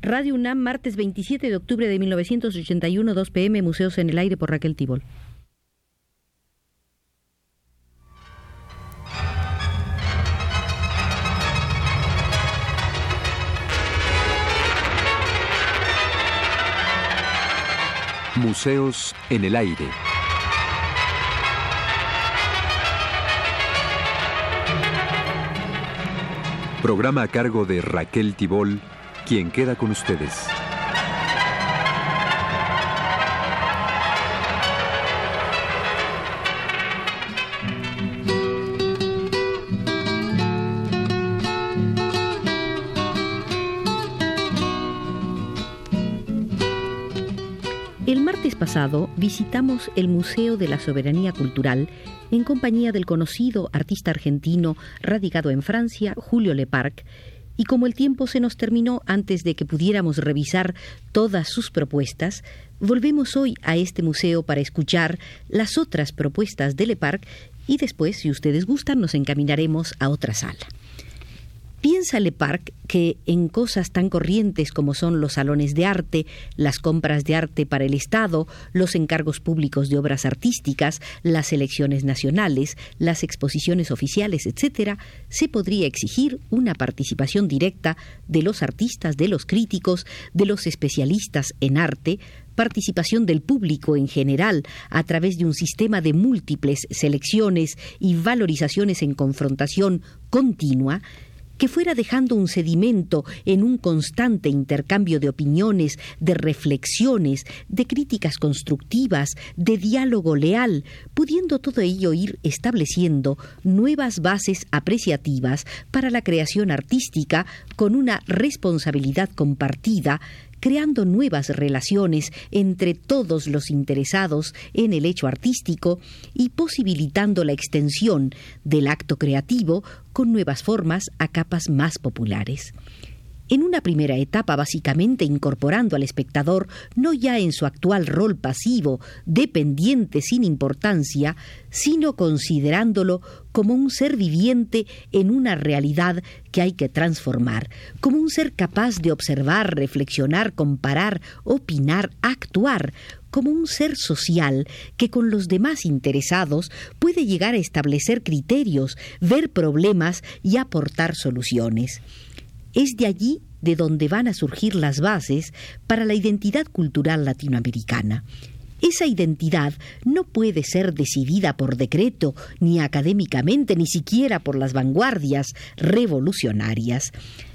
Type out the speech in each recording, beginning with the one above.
Radio UNAM, martes 27 de octubre de 1981, 2 pm, Museos en el Aire por Raquel Tibol. Museos en el Aire. Programa a cargo de Raquel Tibol, quien queda con ustedes. El martes pasado visitamos el Museo de la Soberanía Cultural en compañía del conocido artista argentino radicado en Francia, Julio Leparc, y como el tiempo se nos terminó antes de que pudiéramos revisar todas sus propuestas, volvemos hoy a este museo para escuchar las otras propuestas de Leparc y después, si ustedes gustan, nos encaminaremos a otra sala. Piensa Le Parc que en cosas tan corrientes como son los salones de arte, las compras de arte para el Estado, los encargos públicos de obras artísticas, las elecciones nacionales, las exposiciones oficiales, etc., se podría exigir una participación directa de los artistas, de los críticos, de los especialistas en arte, participación del público en general a través de un sistema de múltiples selecciones y valorizaciones en confrontación continua, que fuera dejando un sedimento en un constante intercambio de opiniones, de reflexiones, de críticas constructivas, de diálogo leal, pudiendo todo ello ir estableciendo nuevas bases apreciativas para la creación artística con una responsabilidad compartida creando nuevas relaciones entre todos los interesados en el hecho artístico y posibilitando la extensión del acto creativo con nuevas formas a capas más populares en una primera etapa básicamente incorporando al espectador no ya en su actual rol pasivo, dependiente sin importancia, sino considerándolo como un ser viviente en una realidad que hay que transformar, como un ser capaz de observar, reflexionar, comparar, opinar, actuar, como un ser social que con los demás interesados puede llegar a establecer criterios, ver problemas y aportar soluciones. Es de allí de donde van a surgir las bases para la identidad cultural latinoamericana. Esa identidad no puede ser decidida por decreto, ni académicamente, ni siquiera por las vanguardias revolucionarias.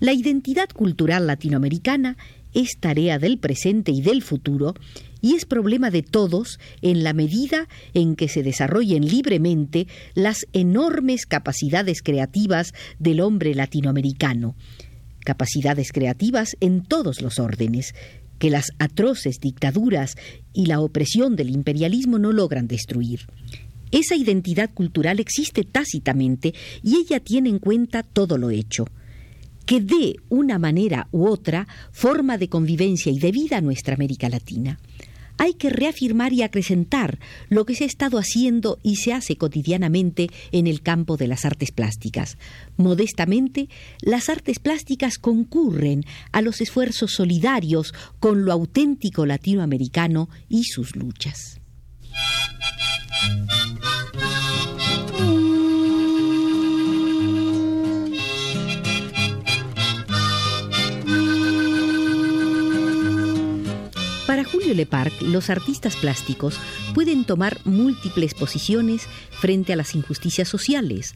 La identidad cultural latinoamericana es tarea del presente y del futuro, y es problema de todos en la medida en que se desarrollen libremente las enormes capacidades creativas del hombre latinoamericano capacidades creativas en todos los órdenes, que las atroces dictaduras y la opresión del imperialismo no logran destruir. Esa identidad cultural existe tácitamente y ella tiene en cuenta todo lo hecho, que de una manera u otra forma de convivencia y de vida a nuestra América Latina hay que reafirmar y acrecentar lo que se ha estado haciendo y se hace cotidianamente en el campo de las artes plásticas. Modestamente, las artes plásticas concurren a los esfuerzos solidarios con lo auténtico latinoamericano y sus luchas. Julio Leparc, los artistas plásticos pueden tomar múltiples posiciones frente a las injusticias sociales,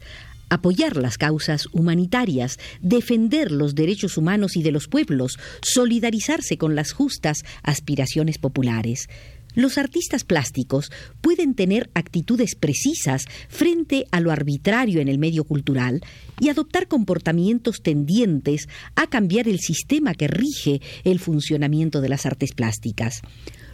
apoyar las causas humanitarias, defender los derechos humanos y de los pueblos, solidarizarse con las justas aspiraciones populares. Los artistas plásticos pueden tener actitudes precisas frente a lo arbitrario en el medio cultural y adoptar comportamientos tendientes a cambiar el sistema que rige el funcionamiento de las artes plásticas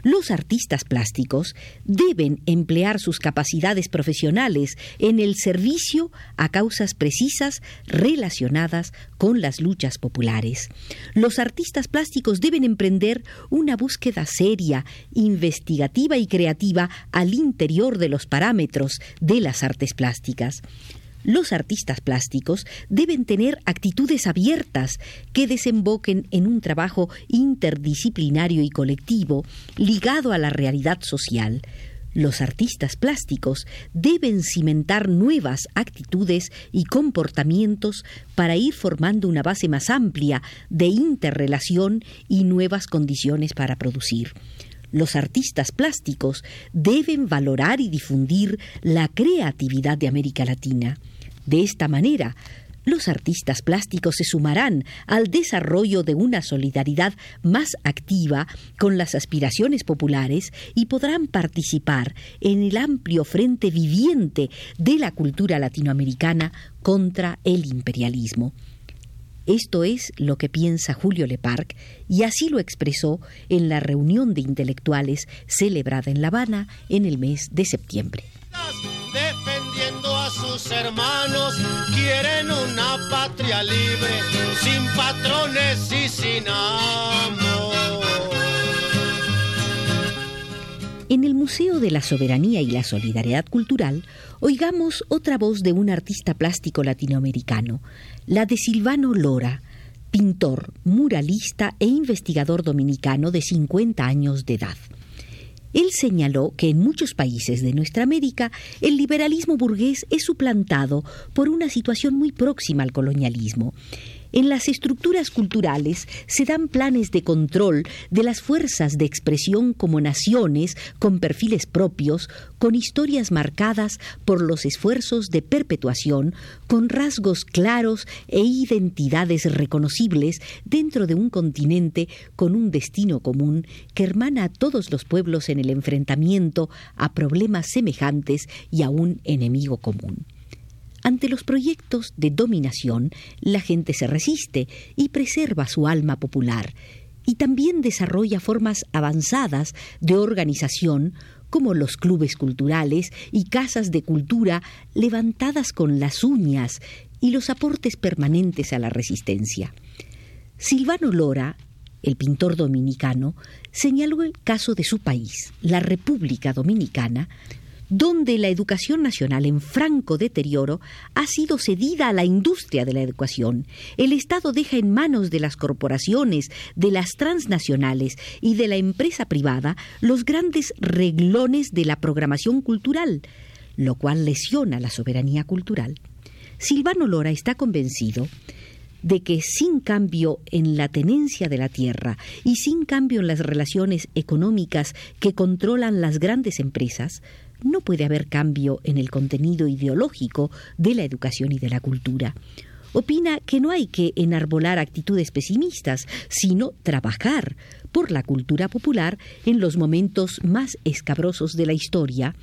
los artistas plásticos deben emplear sus capacidades profesionales en el servicio a causas precisas relacionadas con las luchas populares. Los artistas plásticos deben emprender una búsqueda seria, investigativa y creativa al interior de los parámetros de las artes plásticas. Los artistas plásticos deben tener actitudes abiertas que desemboquen en un trabajo interdisciplinario y colectivo ligado a la realidad social. Los artistas plásticos deben cimentar nuevas actitudes y comportamientos para ir formando una base más amplia de interrelación y nuevas condiciones para producir los artistas plásticos deben valorar y difundir la creatividad de América Latina. De esta manera, los artistas plásticos se sumarán al desarrollo de una solidaridad más activa con las aspiraciones populares y podrán participar en el amplio frente viviente de la cultura latinoamericana contra el imperialismo. Esto es lo que piensa Julio Leparc y así lo expresó en la reunión de intelectuales celebrada en La Habana en el mes de septiembre. Libre, sin patrones y sin amor. En el Museo de la Soberanía y la Solidaridad Cultural, oigamos otra voz de un artista plástico latinoamericano, la de Silvano Lora, pintor, muralista e investigador dominicano de 50 años de edad. Él señaló que en muchos países de nuestra América el liberalismo burgués es suplantado por una situación muy próxima al colonialismo en las estructuras culturales se dan planes de control de las fuerzas de expresión como naciones con perfiles propios, con historias marcadas por los esfuerzos de perpetuación, con rasgos claros e identidades reconocibles dentro de un continente con un destino común que hermana a todos los pueblos en el enfrentamiento a problemas semejantes y a un enemigo común. Ante los proyectos de dominación, la gente se resiste y preserva su alma popular, y también desarrolla formas avanzadas de organización como los clubes culturales y casas de cultura levantadas con las uñas y los aportes permanentes a la resistencia. Silvano Lora, el pintor dominicano, señaló el caso de su país, la República Dominicana, donde la educación nacional en franco deterioro ha sido cedida a la industria de la educación. El Estado deja en manos de las corporaciones, de las transnacionales y de la empresa privada los grandes reglones de la programación cultural, lo cual lesiona la soberanía cultural. Silvano Lora está convencido de que sin cambio en la tenencia de la tierra y sin cambio en las relaciones económicas que controlan las grandes empresas, no puede haber cambio en el contenido ideológico de la educación y de la cultura. Opina que no hay que enarbolar actitudes pesimistas, sino trabajar por la cultura popular en los momentos más escabrosos de la historia,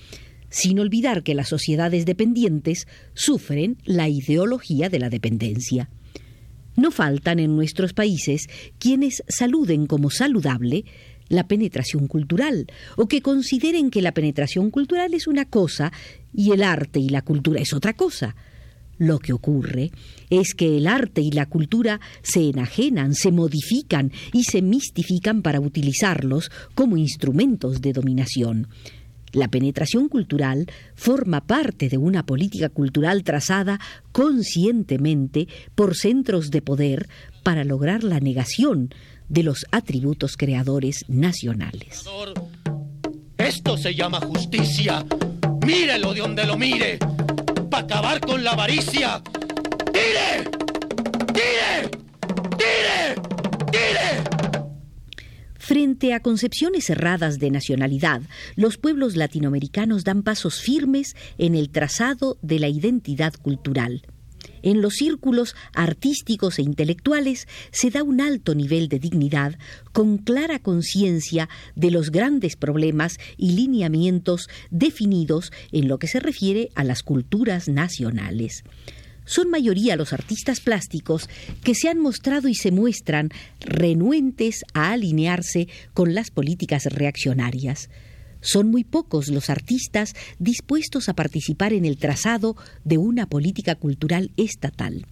sin olvidar que las sociedades dependientes sufren la ideología de la dependencia. No faltan en nuestros países quienes saluden como saludable la penetración cultural, o que consideren que la penetración cultural es una cosa y el arte y la cultura es otra cosa. Lo que ocurre es que el arte y la cultura se enajenan, se modifican y se mistifican para utilizarlos como instrumentos de dominación. La penetración cultural forma parte de una política cultural trazada conscientemente por centros de poder para lograr la negación de los atributos creadores nacionales. Esto se llama justicia. Mírelo de donde lo mire. Para acabar con la avaricia. ¡Tire! ¡Tire! ¡Tire! ¡Tire! Frente a concepciones erradas de nacionalidad, los pueblos latinoamericanos dan pasos firmes en el trazado de la identidad cultural. En los círculos artísticos e intelectuales se da un alto nivel de dignidad con clara conciencia de los grandes problemas y lineamientos definidos en lo que se refiere a las culturas nacionales son mayoría los artistas plásticos que se han mostrado y se muestran renuentes a alinearse con las políticas reaccionarias. Son muy pocos los artistas dispuestos a participar en el trazado de una política cultural estatal.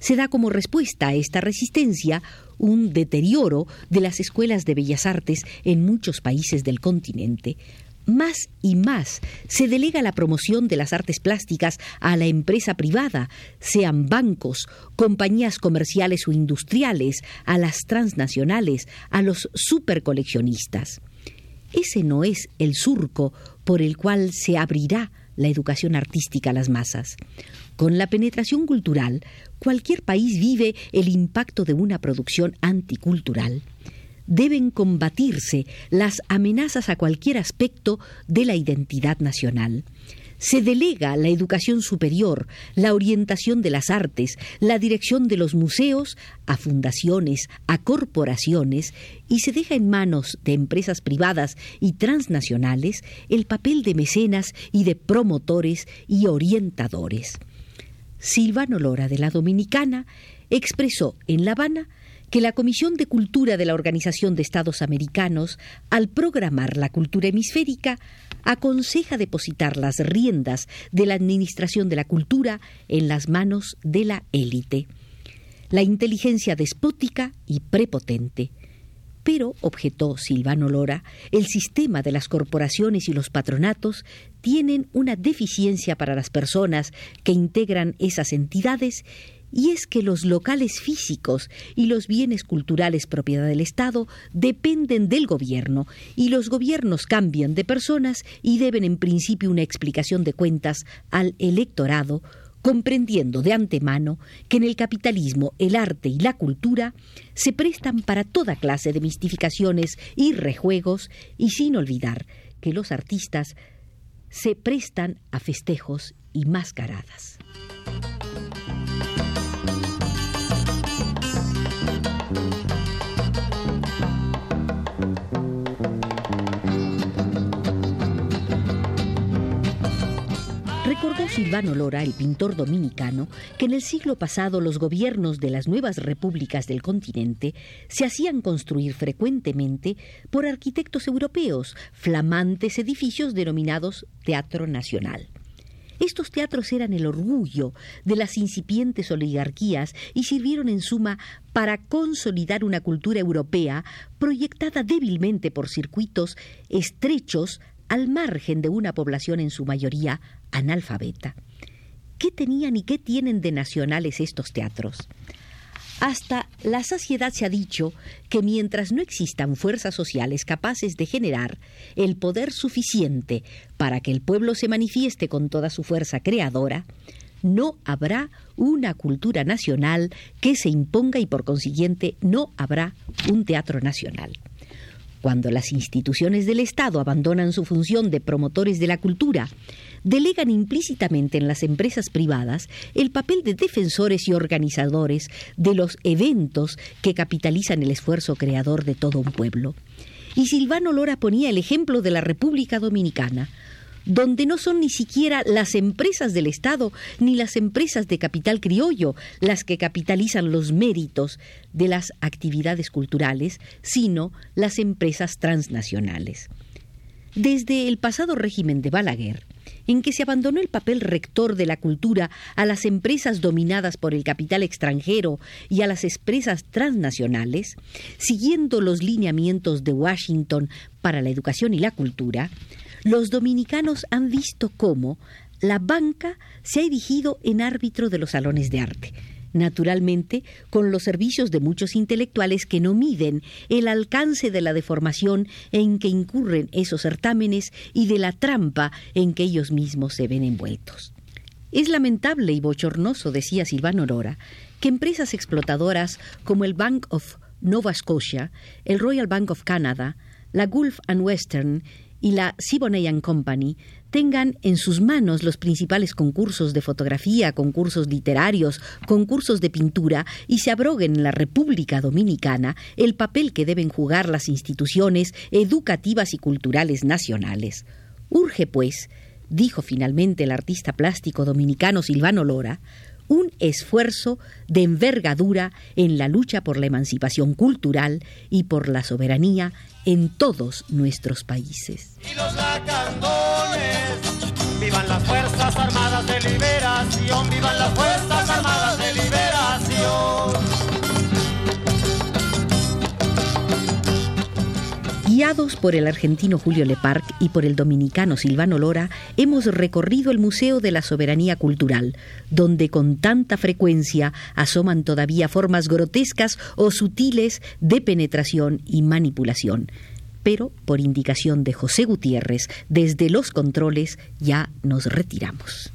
Se da como respuesta a esta resistencia un deterioro de las escuelas de bellas artes en muchos países del continente. más y más se delega la promoción de las artes plásticas a la empresa privada, sean bancos, compañías comerciales o industriales, a las transnacionales, a los supercoleccionistas. Ese no es el surco por el cual se abrirá la educación artística a las masas. Con la penetración cultural, cualquier país vive el impacto de una producción anticultural deben combatirse las amenazas a cualquier aspecto de la identidad nacional. Se delega la educación superior, la orientación de las artes, la dirección de los museos a fundaciones, a corporaciones y se deja en manos de empresas privadas y transnacionales el papel de mecenas y de promotores y orientadores. Silvano Lora de la Dominicana expresó en La Habana que la Comisión de Cultura de la Organización de Estados Americanos, al programar la cultura hemisférica, aconseja depositar las riendas de la administración de la cultura en las manos de la élite. La inteligencia despótica y prepotente. Pero, objetó Silvano Lora, el sistema de las corporaciones y los patronatos tienen una deficiencia para las personas que integran esas entidades y es que los locales físicos y los bienes culturales propiedad del Estado dependen del gobierno y los gobiernos cambian de personas y deben en principio una explicación de cuentas al electorado, comprendiendo de antemano que en el capitalismo el arte y la cultura se prestan para toda clase de mistificaciones y rejuegos y sin olvidar que los artistas se prestan a festejos y mascaradas. Recordó Silvano Lora, el pintor dominicano, que en el siglo pasado los gobiernos de las nuevas repúblicas del continente se hacían construir frecuentemente por arquitectos europeos flamantes edificios denominados Teatro Nacional. Estos teatros eran el orgullo de las incipientes oligarquías y sirvieron en suma para consolidar una cultura europea proyectada débilmente por circuitos estrechos al margen de una población en su mayoría analfabeta. ¿Qué tenían y qué tienen de nacionales estos teatros? Hasta la saciedad se ha dicho que mientras no existan fuerzas sociales capaces de generar el poder suficiente para que el pueblo se manifieste con toda su fuerza creadora, no habrá una cultura nacional que se imponga y por consiguiente no habrá un teatro nacional. Cuando las instituciones del Estado abandonan su función de promotores de la cultura, delegan implícitamente en las empresas privadas el papel de defensores y organizadores de los eventos que capitalizan el esfuerzo creador de todo un pueblo. Y Silvano Lora ponía el ejemplo de la República Dominicana, donde no son ni siquiera las empresas del Estado ni las empresas de capital criollo las que capitalizan los méritos de las actividades culturales, sino las empresas transnacionales. Desde el pasado régimen de Balaguer, en que se abandonó el papel rector de la cultura a las empresas dominadas por el capital extranjero y a las empresas transnacionales, siguiendo los lineamientos de Washington para la educación y la cultura, los dominicanos han visto cómo la banca se ha erigido en árbitro de los salones de arte, naturalmente con los servicios de muchos intelectuales que no miden el alcance de la deformación en que incurren esos certámenes y de la trampa en que ellos mismos se ven envueltos. Es lamentable y bochornoso, decía Silvano Aurora, que empresas explotadoras como el Bank of Nova Scotia, el Royal Bank of Canada, la Gulf and Western y la Siboney Company tengan en sus manos los principales concursos de fotografía, concursos literarios, concursos de pintura y se abroguen en la República Dominicana el papel que deben jugar las instituciones educativas y culturales nacionales. Urge, pues, dijo finalmente el artista plástico dominicano Silvano Lora, un esfuerzo de envergadura en la lucha por la emancipación cultural y por la soberanía en todos nuestros países. Y los vivan las Fuerzas Armadas de Liberación, vivan las Fuerzas Armadas de Liberación. Guiados por el argentino Julio Leparc y por el dominicano Silvano Lora, hemos recorrido el Museo de la Soberanía Cultural, donde con tanta frecuencia asoman todavía formas grotescas o sutiles de penetración y manipulación. Pero, por indicación de José Gutiérrez, desde los controles ya nos retiramos.